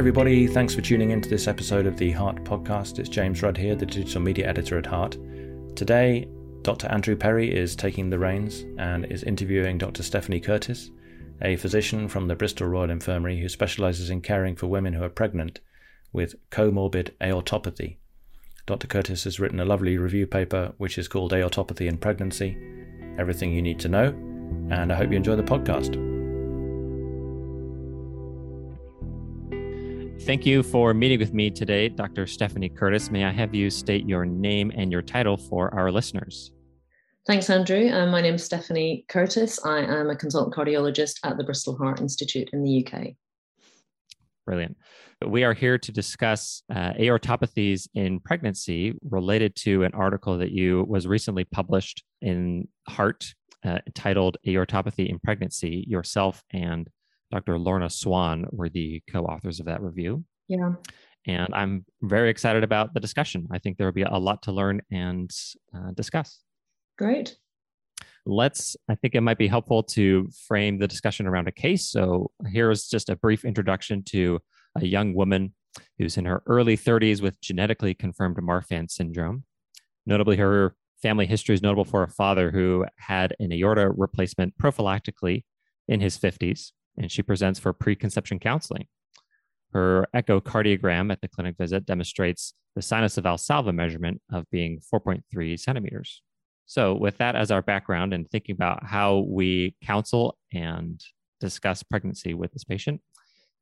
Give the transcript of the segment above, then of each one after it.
everybody. Thanks for tuning into this episode of the Heart Podcast. It's James Rudd here, the digital media editor at Heart. Today, Dr. Andrew Perry is taking the reins and is interviewing Dr. Stephanie Curtis, a physician from the Bristol Royal Infirmary who specialises in caring for women who are pregnant with comorbid aortopathy. Dr. Curtis has written a lovely review paper which is called Aortopathy in Pregnancy Everything You Need to Know, and I hope you enjoy the podcast. Thank you for meeting with me today, Dr. Stephanie Curtis. May I have you state your name and your title for our listeners? Thanks, Andrew. Uh, my name is Stephanie Curtis. I am a consultant cardiologist at the Bristol Heart Institute in the UK. Brilliant. We are here to discuss uh, aortopathies in pregnancy related to an article that you was recently published in Heart uh, titled Aortopathy in Pregnancy, Yourself and Dr. Lorna Swan were the co authors of that review. Yeah. And I'm very excited about the discussion. I think there will be a lot to learn and uh, discuss. Great. Let's, I think it might be helpful to frame the discussion around a case. So here's just a brief introduction to a young woman who's in her early 30s with genetically confirmed Marfan syndrome. Notably, her family history is notable for a father who had an aorta replacement prophylactically in his 50s and she presents for preconception counseling. Her echocardiogram at the clinic visit demonstrates the sinus of Valsalva measurement of being 4.3 centimeters. So, with that as our background and thinking about how we counsel and discuss pregnancy with this patient,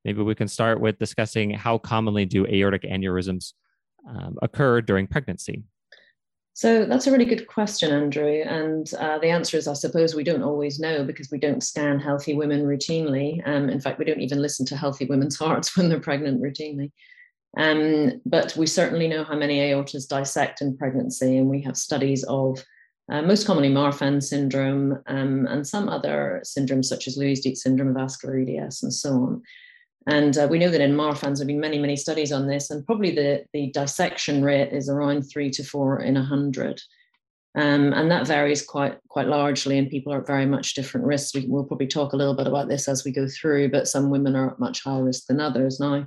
maybe we can start with discussing how commonly do aortic aneurysms um, occur during pregnancy. So that's a really good question, Andrew. And uh, the answer is, I suppose, we don't always know because we don't scan healthy women routinely. Um, in fact, we don't even listen to healthy women's hearts when they're pregnant routinely. Um, but we certainly know how many aortas dissect in pregnancy, and we have studies of uh, most commonly Marfan syndrome um, and some other syndromes such as Loeys-Dietz syndrome, vascular EDS, and so on. And uh, we know that in Marfans, there have been many, many studies on this, and probably the, the dissection rate is around three to four in a 100. Um, and that varies quite quite largely, and people are at very much different risks. We, will probably talk a little bit about this as we go through, but some women are at much higher risk than others. Now,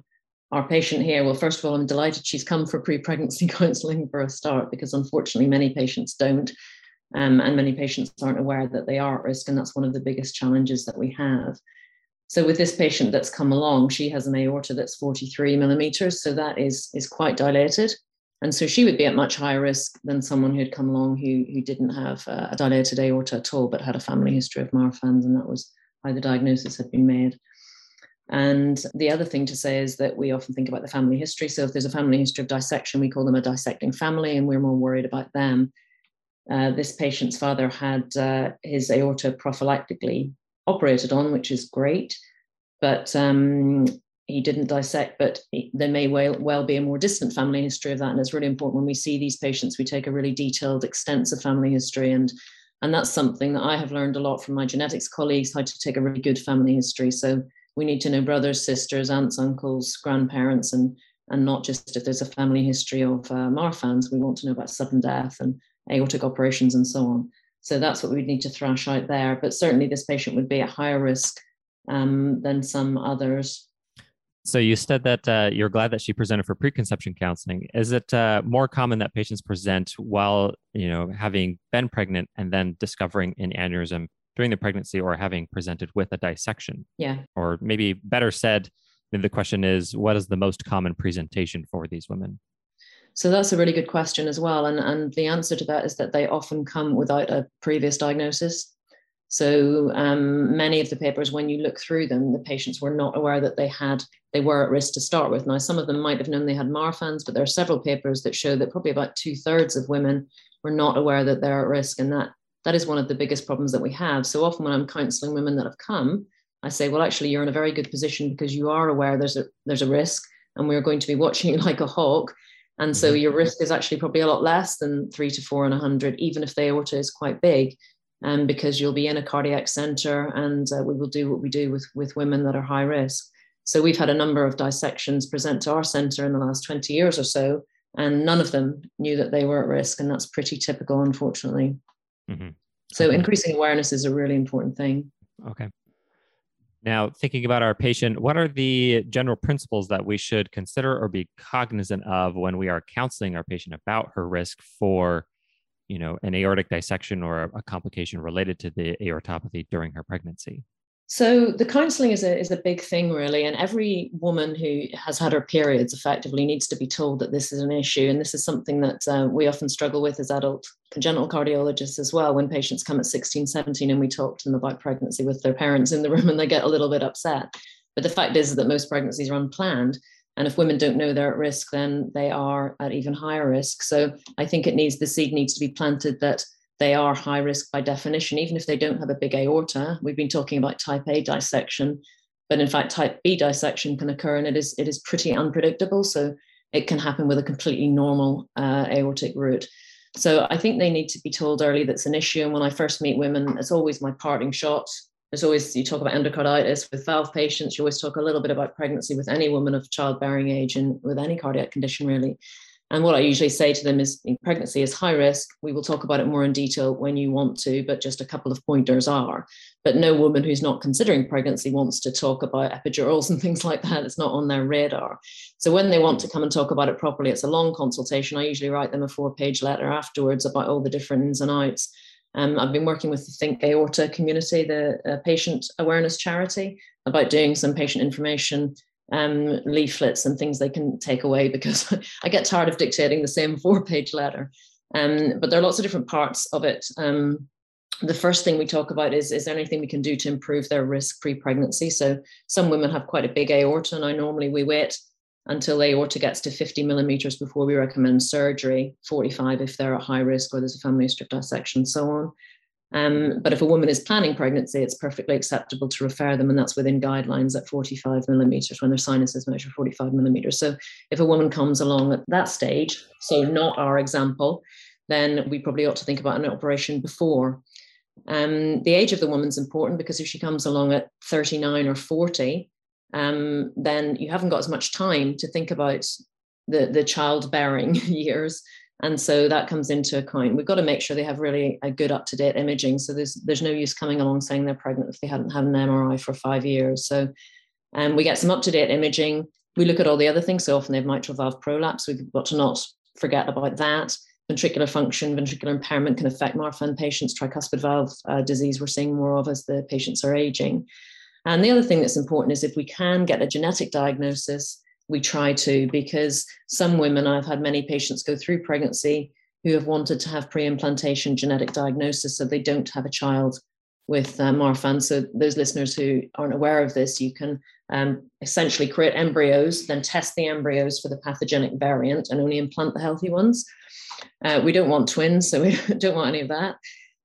our patient here, well, first of all, I'm delighted she's come for pre-pregnancy counselling for a start, because unfortunately many patients don't, um, and many patients aren't aware that they are at risk, and that's one of the biggest challenges that we have. So with this patient that's come along, she has an aorta that's 43 millimeters, so that is is quite dilated, and so she would be at much higher risk than someone who'd come along who who didn't have a dilated aorta at all, but had a family history of Marfan's, and that was why the diagnosis had been made. And the other thing to say is that we often think about the family history. So if there's a family history of dissection, we call them a dissecting family, and we're more worried about them. Uh, this patient's father had uh, his aorta prophylactically operated on, which is great. But um, he didn't dissect, but he, there may well, well be a more distant family history of that. And it's really important when we see these patients, we take a really detailed, extensive family history. And, and that's something that I have learned a lot from my genetics colleagues, how to take a really good family history. So we need to know brothers, sisters, aunts, uncles, grandparents, and, and not just if there's a family history of uh, Marfan's, we want to know about sudden death and aortic operations and so on. So that's what we would need to thrash out there. But certainly, this patient would be at higher risk um, than some others. So you said that uh, you're glad that she presented for preconception counseling. Is it uh, more common that patients present while you know having been pregnant and then discovering an aneurysm during the pregnancy, or having presented with a dissection? Yeah. Or maybe better said, the question is, what is the most common presentation for these women? So that's a really good question as well. And, and the answer to that is that they often come without a previous diagnosis. So um, many of the papers, when you look through them, the patients were not aware that they had they were at risk to start with. Now, some of them might have known they had Marfan's, but there are several papers that show that probably about two thirds of women were not aware that they're at risk, and that that is one of the biggest problems that we have. So often, when I'm counselling women that have come, I say, well, actually, you're in a very good position because you are aware there's a there's a risk, and we're going to be watching you like a hawk and so mm-hmm. your risk is actually probably a lot less than three to four in a 100, even if the aorta is quite big, um, because you'll be in a cardiac center and uh, we will do what we do with, with women that are high risk. So we've had a number of dissections present to our center in the last 20 years or so, and none of them knew that they were at risk. And that's pretty typical, unfortunately. Mm-hmm. So increasing awareness is a really important thing. Okay. Now, thinking about our patient, what are the general principles that we should consider or be cognizant of when we are counseling our patient about her risk for, you know, an aortic dissection or a complication related to the aortopathy during her pregnancy? So the counselling is a is a big thing, really, and every woman who has had her periods effectively needs to be told that this is an issue, and this is something that uh, we often struggle with as adult congenital cardiologists as well. When patients come at 16, 17, and we talk to them about pregnancy with their parents in the room, and they get a little bit upset. But the fact is that most pregnancies are unplanned, and if women don't know they're at risk, then they are at even higher risk. So I think it needs the seed needs to be planted that they are high risk by definition, even if they don't have a big aorta. We've been talking about type A dissection, but in fact, type B dissection can occur and it is, it is pretty unpredictable. So it can happen with a completely normal uh, aortic root. So I think they need to be told early that's an issue. And when I first meet women, it's always my parting shot. There's always, you talk about endocarditis with valve patients, you always talk a little bit about pregnancy with any woman of childbearing age and with any cardiac condition, really. And what I usually say to them is pregnancy is high risk. We will talk about it more in detail when you want to, but just a couple of pointers are. But no woman who's not considering pregnancy wants to talk about epidurals and things like that. It's not on their radar. So when they want to come and talk about it properly, it's a long consultation. I usually write them a four page letter afterwards about all the different ins and outs. Um, I've been working with the Think Aorta community, the uh, patient awareness charity, about doing some patient information um, leaflets and things they can take away because I get tired of dictating the same four page letter. Um, but there are lots of different parts of it. Um, the first thing we talk about is is there anything we can do to improve their risk pre pregnancy? So some women have quite a big aorta, and I normally we wait until aorta gets to 50 millimeters before we recommend surgery, 45 if they're at high risk or there's a family strip dissection, and so on. Um, but if a woman is planning pregnancy, it's perfectly acceptable to refer them, and that's within guidelines at 45 millimeters when their sinuses measure 45 millimeters. So if a woman comes along at that stage, so not our example, then we probably ought to think about an operation before. Um, the age of the woman's important because if she comes along at 39 or 40, um, then you haven't got as much time to think about the, the childbearing years and so that comes into account. We've got to make sure they have really a good up to date imaging. So there's there's no use coming along saying they're pregnant if they hadn't had an MRI for five years. So um, we get some up to date imaging. We look at all the other things. So often they have mitral valve prolapse. We've got to not forget about that. Ventricular function, ventricular impairment can affect Marfan patients. Tricuspid valve uh, disease we're seeing more of as the patients are aging. And the other thing that's important is if we can get a genetic diagnosis, we try to because some women i've had many patients go through pregnancy who have wanted to have pre-implantation genetic diagnosis so they don't have a child with uh, marfan. So those listeners who aren't aware of this you can um, essentially create embryos then test the embryos for the pathogenic variant and only implant the healthy ones. Uh, we don't want twins so we don't want any of that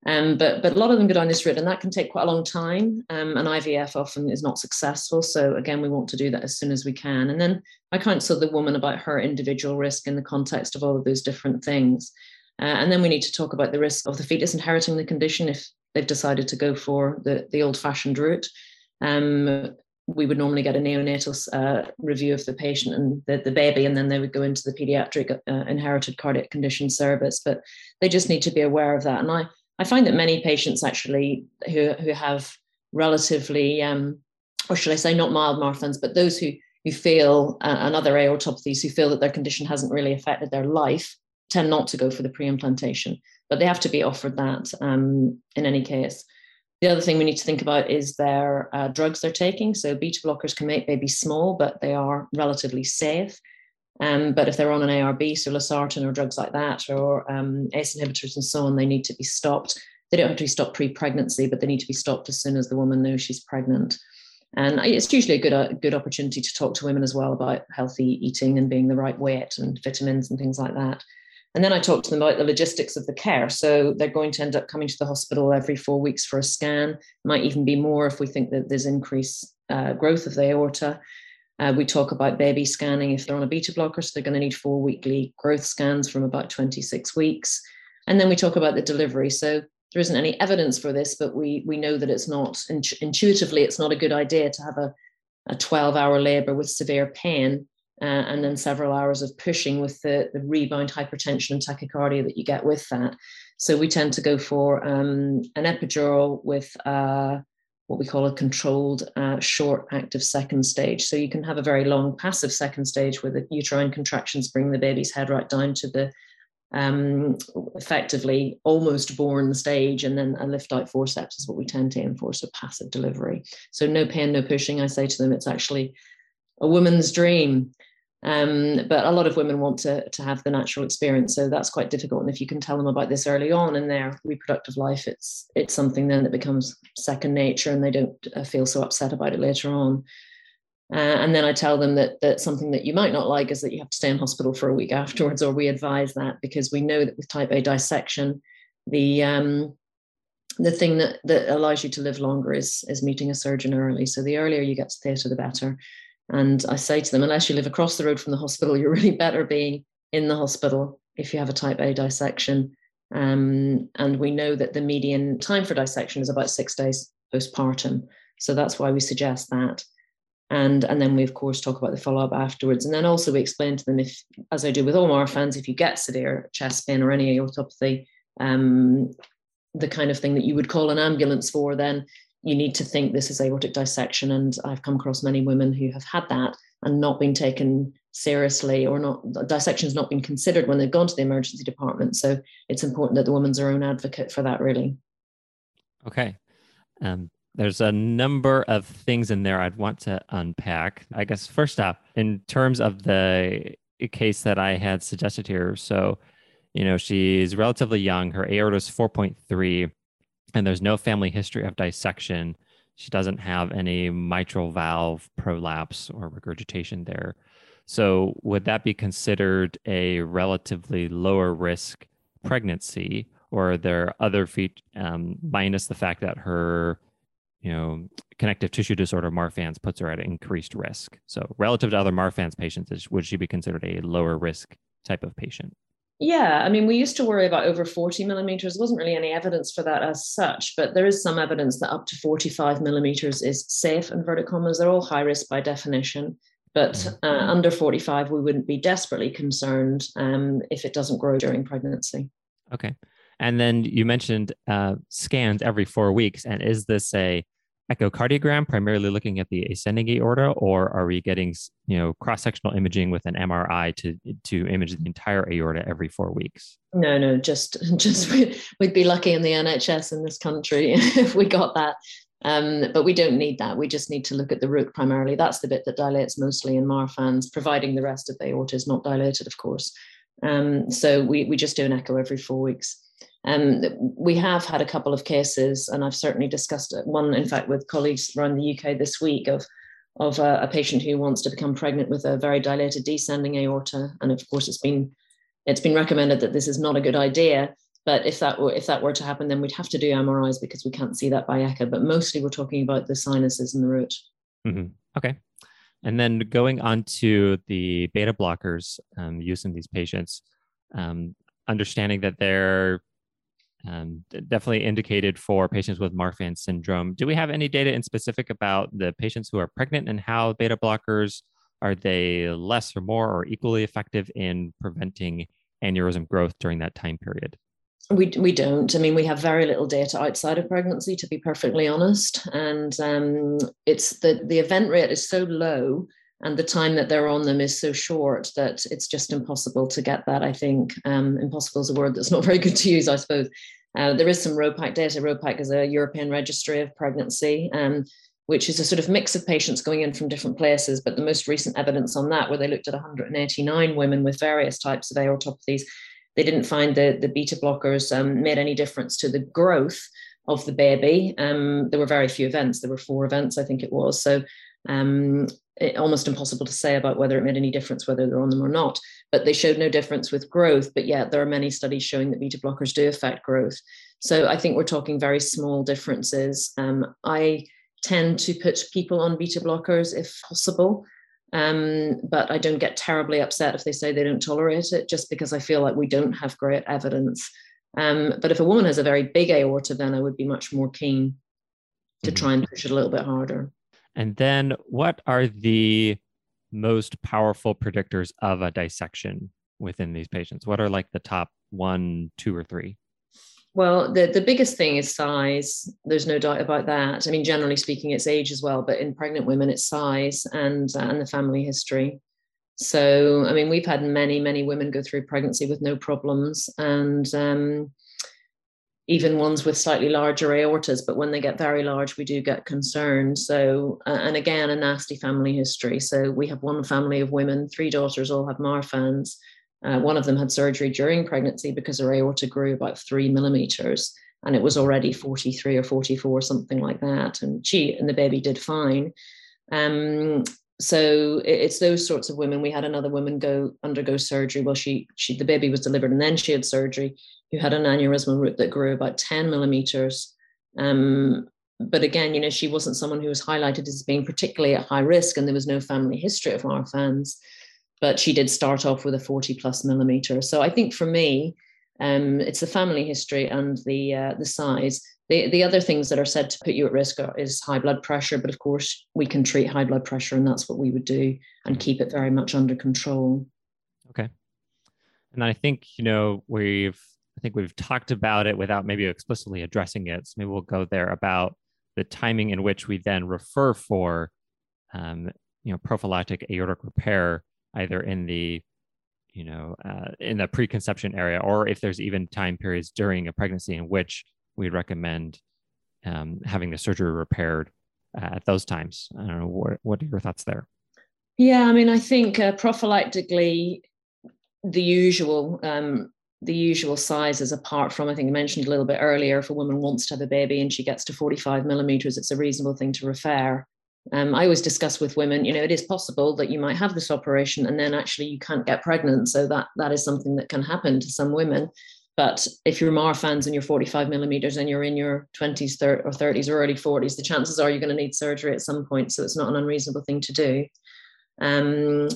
um, but but a lot of them go down this route, and that can take quite a long time. Um, and IVF often is not successful. So again, we want to do that as soon as we can. And then I counsel the woman about her individual risk in the context of all of those different things. Uh, and then we need to talk about the risk of the fetus inheriting the condition if they've decided to go for the, the old-fashioned route. Um, we would normally get a neonatal uh, review of the patient and the, the baby, and then they would go into the pediatric uh, inherited cardiac condition service. But they just need to be aware of that. And I, I find that many patients actually who, who have relatively, um, or should I say, not mild Marfan's, but those who, who feel, uh, and other aortopathies who feel that their condition hasn't really affected their life, tend not to go for the pre-implantation, but they have to be offered that um, in any case. The other thing we need to think about is their uh, drugs they're taking. So beta blockers can make babies small, but they are relatively safe. Um, but if they're on an ARB, so losartan or drugs like that, or um, ACE inhibitors and so on, they need to be stopped. They don't have to be stopped pre-pregnancy, but they need to be stopped as soon as the woman knows she's pregnant. And it's usually a good, a good opportunity to talk to women as well about healthy eating and being the right weight and vitamins and things like that. And then I talk to them about the logistics of the care. So they're going to end up coming to the hospital every four weeks for a scan, might even be more if we think that there's increased uh, growth of the aorta. Uh, we talk about baby scanning if they're on a beta blocker, so they're going to need four weekly growth scans from about 26 weeks. And then we talk about the delivery. So there isn't any evidence for this, but we we know that it's not intuitively it's not a good idea to have a, a 12 hour labor with severe pain uh, and then several hours of pushing with the, the rebound hypertension and tachycardia that you get with that. So we tend to go for um, an epidural with uh, what we call a controlled uh, short active second stage. So you can have a very long passive second stage where the uterine contractions bring the baby's head right down to the um, effectively almost born stage, and then a lift out forceps is what we tend to for, so passive delivery. So no pain, no pushing. I say to them, it's actually a woman's dream. Um, but a lot of women want to, to have the natural experience, so that's quite difficult. And if you can tell them about this early on in their reproductive life, it's it's something then that becomes second nature, and they don't uh, feel so upset about it later on. Uh, and then I tell them that that something that you might not like is that you have to stay in hospital for a week afterwards, or we advise that because we know that with type A dissection, the um, the thing that, that allows you to live longer is is meeting a surgeon early. So the earlier you get to theatre, the better. And I say to them, unless you live across the road from the hospital, you're really better being in the hospital if you have a type A dissection. Um, and we know that the median time for dissection is about six days postpartum. So that's why we suggest that and and then we of course talk about the follow-up afterwards and then also we explain to them if as i do with all Marfans, if you get severe chest pain or any aortopathy um, the kind of thing that you would call an ambulance for then you need to think this is aortic dissection and i've come across many women who have had that and not been taken seriously or not dissection's not been considered when they've gone to the emergency department so it's important that the woman's her own advocate for that really okay um, there's a number of things in there I'd want to unpack. I guess first off, in terms of the case that I had suggested here, so you know she's relatively young. Her aorta is 4.3, and there's no family history of dissection. She doesn't have any mitral valve prolapse or regurgitation there. So would that be considered a relatively lower risk pregnancy, or are there other feet um, minus the fact that her you know, connective tissue disorder Marfan's puts her at increased risk. So relative to other Marfan's patients, would she be considered a lower risk type of patient? Yeah, I mean, we used to worry about over 40 millimeters. There wasn't really any evidence for that as such, but there is some evidence that up to 45 millimeters is safe, inverted commas. They're all high risk by definition. But mm-hmm. uh, under 45, we wouldn't be desperately concerned um, if it doesn't grow during pregnancy. Okay. And then you mentioned uh, scans every four weeks. And is this a echocardiogram, primarily looking at the ascending aorta, or are we getting you know cross-sectional imaging with an MRI to to image the entire aorta every four weeks? No, no, just just we'd be lucky in the NHS in this country if we got that. Um, but we don't need that. We just need to look at the root primarily. That's the bit that dilates mostly in Marfan's, providing the rest of the aorta is not dilated, of course. Um, so we, we just do an echo every four weeks. Um, we have had a couple of cases, and I've certainly discussed one, in fact, with colleagues around the UK this week of of a, a, patient who wants to become pregnant with a very dilated descending aorta, and of course, it's been it's been recommended that this is not a good idea. But if that were if that were to happen, then we'd have to do MRIs because we can't see that by echo. But mostly, we're talking about the sinuses and the root. Mm-hmm. Okay. And then going on to the beta blockers um, used in these patients, um, understanding that they're um, definitely indicated for patients with Marfan syndrome. Do we have any data in specific about the patients who are pregnant and how beta blockers are they less or more or equally effective in preventing aneurysm growth during that time period? We, we don't. I mean, we have very little data outside of pregnancy, to be perfectly honest. And um, it's the, the event rate is so low and the time that they're on them is so short that it's just impossible to get that. I think um, impossible is a word that's not very good to use, I suppose. Uh, there is some ROPAC data. ROPAC is a European registry of pregnancy, um, which is a sort of mix of patients going in from different places. But the most recent evidence on that, where they looked at 189 women with various types of aortopathies, they didn't find the, the beta blockers um, made any difference to the growth of the baby. Um, there were very few events. There were four events, I think it was. So um, it, almost impossible to say about whether it made any difference whether they're on them or not. But they showed no difference with growth. But yet there are many studies showing that beta blockers do affect growth. So I think we're talking very small differences. Um, I tend to put people on beta blockers if possible. Um, but I don't get terribly upset if they say they don't tolerate it, just because I feel like we don't have great evidence. Um, but if a woman has a very big aorta, then I would be much more keen to mm-hmm. try and push it a little bit harder. And then what are the most powerful predictors of a dissection within these patients? What are like the top one, two, or three? Well, the, the biggest thing is size. There's no doubt about that. I mean, generally speaking, it's age as well, but in pregnant women, it's size and uh, and the family history. So, I mean, we've had many, many women go through pregnancy with no problems, and um, even ones with slightly larger aortas. But when they get very large, we do get concerned. So, uh, and again, a nasty family history. So, we have one family of women, three daughters, all have Marfan's uh, one of them had surgery during pregnancy because her aorta grew about three millimeters and it was already 43 or 44, something like that. And she and the baby did fine. Um, so it's those sorts of women. We had another woman go undergo surgery. Well, she she the baby was delivered and then she had surgery. Who had an aneurysmal root that grew about 10 millimeters. Um, but again, you know, she wasn't someone who was highlighted as being particularly at high risk, and there was no family history of Marfan's but she did start off with a 40 plus millimeter. So I think for me, um, it's the family history and the uh, the size. The, the other things that are said to put you at risk are, is high blood pressure, but of course we can treat high blood pressure, and that's what we would do and mm-hmm. keep it very much under control. Okay, and I think you know we've I think we've talked about it without maybe explicitly addressing it. So maybe we'll go there about the timing in which we then refer for um, you know prophylactic aortic repair either in the you know uh, in the preconception area or if there's even time periods during a pregnancy in which we recommend um, having the surgery repaired uh, at those times i don't know what, what are your thoughts there yeah i mean i think uh, prophylactically the usual um, the usual sizes apart from i think i mentioned a little bit earlier if a woman wants to have a baby and she gets to 45 millimeters it's a reasonable thing to refer um, I always discuss with women, you know, it is possible that you might have this operation and then actually you can't get pregnant. So that that is something that can happen to some women. But if you're Marfan's and you're 45 millimeters and you're in your 20s or 30s or early 40s, the chances are you're going to need surgery at some point. So it's not an unreasonable thing to do. Um,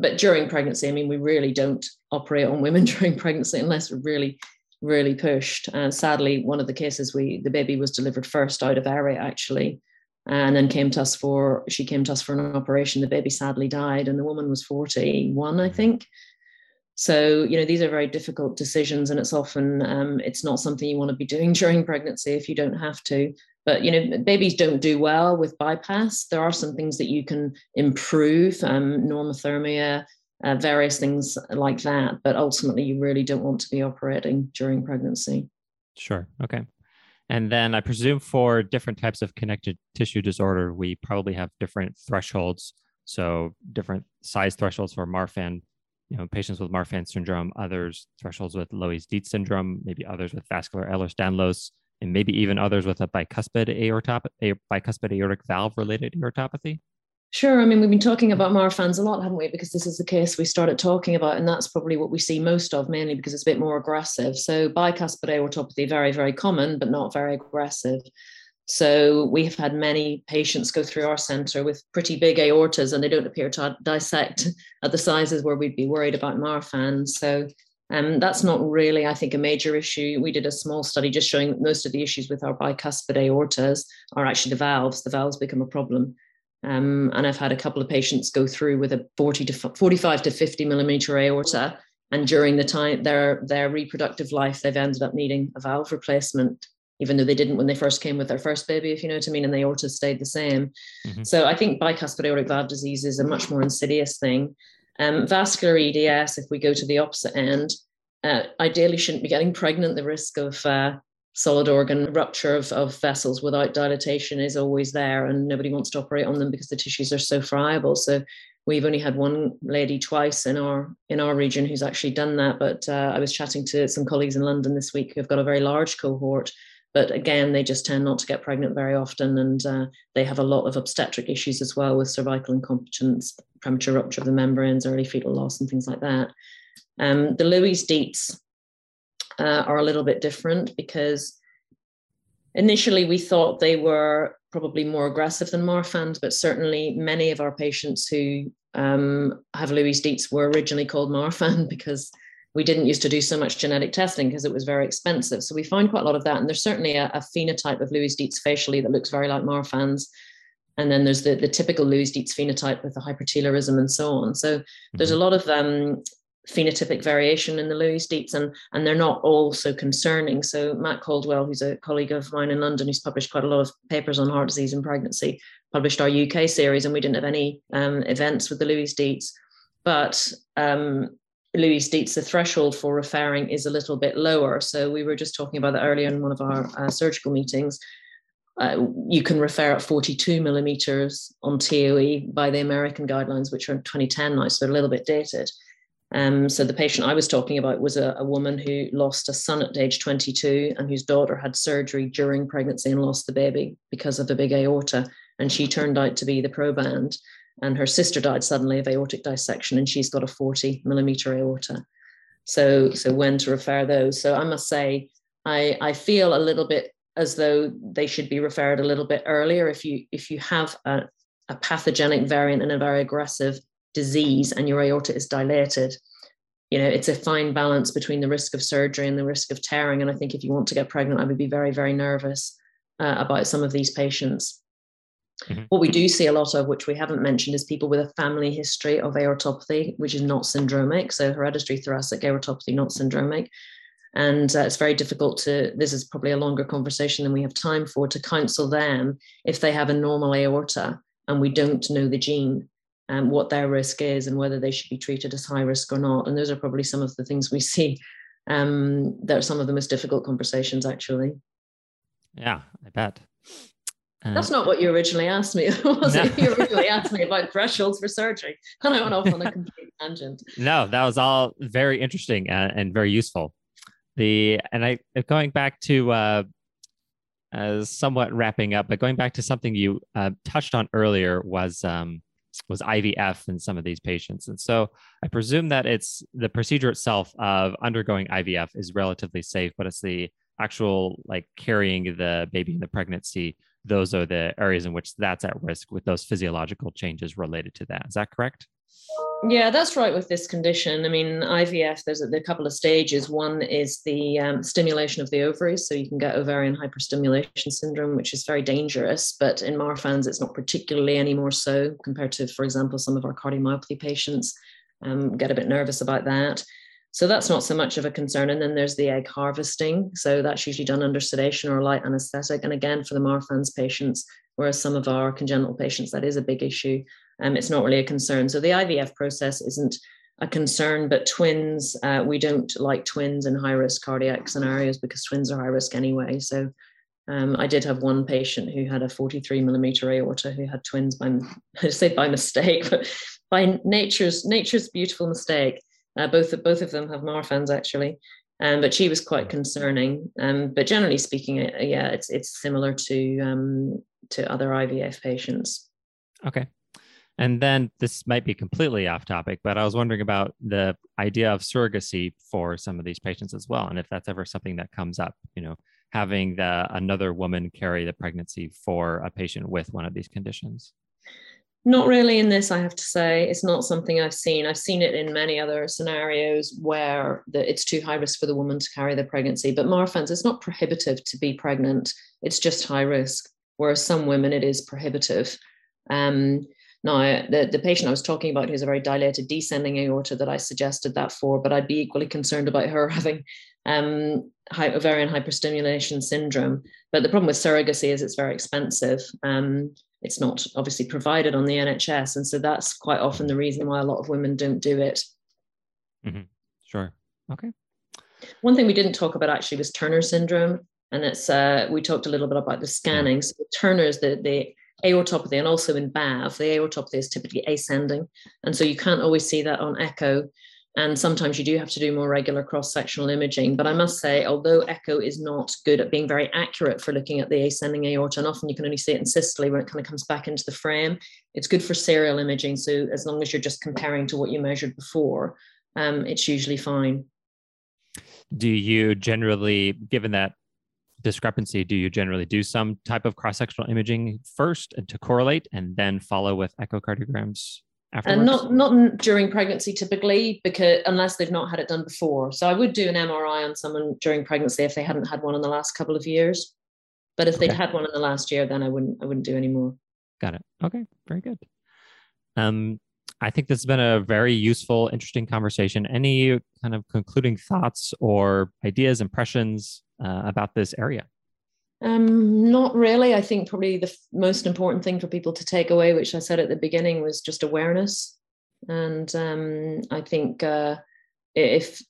but during pregnancy, I mean, we really don't operate on women during pregnancy unless we're really, really pushed. And sadly, one of the cases we the baby was delivered first out of area actually and then came to us for she came to us for an operation. The baby sadly died and the woman was 41 i think. So you know these are very difficult decisions and it's often um, it's not something you want to be doing during pregnancy if you don't have to but you know babies don't do well with bypass. There are some things that you can improve um, normothermia uh, various things like that but ultimately you really don't want to be operating during pregnancy. Sure okay. And then I presume for different types of connective tissue disorder, we probably have different thresholds. So different size thresholds for Marfan, you know, patients with Marfan syndrome, others thresholds with Loeys-Dietz syndrome, maybe others with vascular Ehlers-Danlos, and maybe even others with a bicuspid aortop, a bicuspid aortic valve related aortopathy. Sure. I mean, we've been talking about Marfan's a lot, haven't we? Because this is the case we started talking about, and that's probably what we see most of, mainly because it's a bit more aggressive. So bicuspid aortopathy, very, very common, but not very aggressive. So we have had many patients go through our centre with pretty big aortas, and they don't appear to dissect at the sizes where we'd be worried about Marfan. So um, that's not really, I think, a major issue. We did a small study just showing that most of the issues with our bicuspid aortas are actually the valves. The valves become a problem. Um, and I've had a couple of patients go through with a 40 to 45 to 50 millimeter aorta. And during the time their their reproductive life, they've ended up needing a valve replacement, even though they didn't when they first came with their first baby, if you know what I mean, and the aorta stayed the same. Mm-hmm. So I think bicuspid aortic valve disease is a much more insidious thing. Um, vascular EDS, if we go to the opposite end, uh, ideally shouldn't be getting pregnant. The risk of uh, solid organ rupture of, of vessels without dilatation is always there and nobody wants to operate on them because the tissues are so friable so we've only had one lady twice in our in our region who's actually done that but uh, i was chatting to some colleagues in london this week who've got a very large cohort but again they just tend not to get pregnant very often and uh, they have a lot of obstetric issues as well with cervical incompetence premature rupture of the membranes early fetal loss and things like that. Um, the Loeys-Dietz uh, are a little bit different because initially we thought they were probably more aggressive than Marfan's, but certainly many of our patients who um, have Loeys-Dietz were originally called Marfan because we didn't used to do so much genetic testing because it was very expensive. So we find quite a lot of that. And there's certainly a, a phenotype of Loeys-Dietz facially that looks very like Marfan's. And then there's the, the typical Loeys-Dietz phenotype with the hypertelorism and so on. So mm-hmm. there's a lot of um, phenotypic variation in the Loeys-Dietz, and, and they're not all so concerning. So Matt Cauldwell, who's a colleague of mine in London, who's published quite a lot of papers on heart disease and pregnancy, published our UK series, and we didn't have any um, events with the Loeys-Dietz. But um, Loeys-Dietz, the threshold for referring is a little bit lower. So we were just talking about that earlier in one of our uh, surgical meetings. Uh, you can refer at 42 millimeters on TOE by the American guidelines, which are in 2010 now, so they're a little bit dated. Um, so the patient I was talking about was a, a, woman who lost a son at age 22 and whose daughter had surgery during pregnancy and lost the baby because of a big aorta. And she turned out to be the proband. And her sister died suddenly of aortic dissection, and she's got a 40 millimeter aorta. So, so when to refer those? So I must say, I, I feel a little bit as though they should be referred a little bit earlier if you if you have a, a pathogenic variant and a very aggressive disease and your aorta is dilated you know it's a fine balance between the risk of surgery and the risk of tearing and i think if you want to get pregnant i would be very very nervous uh, about some of these patients mm-hmm. what we do see a lot of which we haven't mentioned is people with a family history of aortopathy which is not syndromic so hereditary thoracic aortopathy not syndromic and uh, it's very difficult to this is probably a longer conversation than we have time for to counsel them if they have a normal aorta and we don't know the gene and what their risk is and whether they should be treated as high risk or not. And those are probably some of the things we see. Um, that are some of the most difficult conversations, actually. Yeah, I bet. Uh, That's not what you originally asked me, was no. it? You originally asked me about thresholds for surgery, and I went off on a complete tangent. No, that was all very interesting and, and very useful. The and I going back to uh, uh, somewhat wrapping up, but going back to something you uh, touched on earlier was um, was IVF in some of these patients. And so I presume that it's the procedure itself of undergoing IVF is relatively safe, but it's the actual like carrying the baby in the pregnancy. Those are the areas in which that's at risk with those physiological changes related to that. Is that correct? Yeah, that's right with this condition. I mean, IVF, there's a, a couple of stages. One is the um, stimulation of the ovaries. So you can get ovarian hyperstimulation syndrome, which is very dangerous. But in Marfan's, it's not particularly any more so compared to, for example, some of our cardiomyopathy patients um, get a bit nervous about that. So that's not so much of a concern. And then there's the egg harvesting. So that's usually done under sedation or light anesthetic. And again, for the Marfan's patients, whereas some of our congenital patients, that is a big issue um, it's not really a concern. So the IVF process isn't a concern, but twins, uh, we don't like twins in high risk cardiac scenarios because twins are high risk anyway. So um, I did have one patient who had a 43 millimeter aorta who had twins by, I say by mistake, but by nature's nature's beautiful mistake. Uh, both both of them have Marfan's actually, um, but she was quite concerning. Um, but generally speaking, uh, yeah, it's it's similar to um, to other IVF patients. Okay, and then this might be completely off topic, but I was wondering about the idea of surrogacy for some of these patients as well, and if that's ever something that comes up. You know, having the another woman carry the pregnancy for a patient with one of these conditions. Not really in this, I have to say. It's not something I've seen. I've seen it in many other scenarios where the, it's too high risk for the woman to carry the pregnancy. But Marfan's, it's not prohibitive to be pregnant. It's just high risk. Whereas some women, it is prohibitive. Um, now, the, the patient I was talking about who's a very dilated descending aorta that I suggested that for, but I'd be equally concerned about her having um, high, ovarian hyperstimulation syndrome. But the problem with surrogacy is it's very expensive. Um, it's not obviously provided on the NHS. And so that's quite often the reason why a lot of women don't do it. Mm-hmm. Sure. Okay. One thing we didn't talk about actually was Turner syndrome. And it's, uh, we talked a little bit about the scanning. So Turner's the, the aortopathy and also in BAV, the aortopathy is typically ascending. And so you can't always see that on echo. And sometimes you do have to do more regular cross sectional imaging. But I must say, although echo is not good at being very accurate for looking at the ascending aorta, and often you can only see it in systole when it kind of comes back into the frame, it's good for serial imaging. So as long as you're just comparing to what you measured before, um, it's usually fine. Do you generally, given that discrepancy, do you generally do some type of cross-sectional imaging first to correlate and then follow with echocardiograms afterwards? And not not during pregnancy typically, because unless they've not had it done before. So I would do an MRI on someone during pregnancy if they hadn't had one in the last couple of years. But if they'd had one in the last year, then I wouldn't I wouldn't do any more. Got it. Okay, very good. Um, I think this has been a very useful, interesting conversation. Any kind of concluding thoughts or ideas, impressions uh, about this area? Um, not really. I think probably the f- most important thing for people to take away, which I said at the beginning, was just awareness. And um, I think uh, if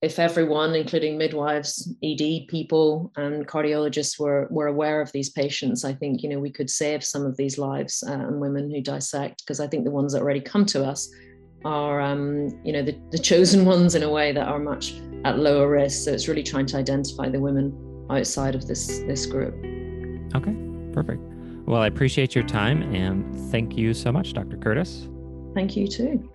if everyone, including midwives, ED people, and cardiologists, were were aware of these patients, I think you know we could save some of these lives uh, and women who dissect because I think the ones that already come to us are um, you know the, the chosen ones in a way that are much at lower risk. So it's really trying to identify the women outside of this this group. Okay, perfect. Well, I appreciate your time and thank you so much, Dr. Curtis. Thank you too.